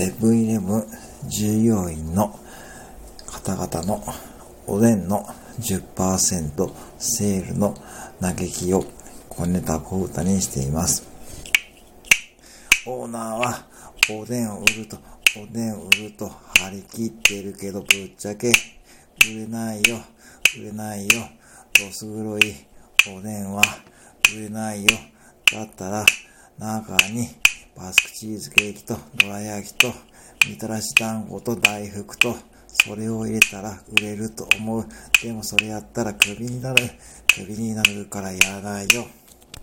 セブンイレブン従業員の方々のおでんの10%セールの嘆きを小ネタ小歌にしています。オーナーはおでんを売ると、おでんを売ると張り切ってるけどぶっちゃけ売れないよ、売れないよ、どす黒いおでんは売れないよ。だったら中にバスクチーズケーキとどら焼きとみたらし団子と大福とそれを入れたら売れると思う。でもそれやったらクビになる。クビになるからやらないよ。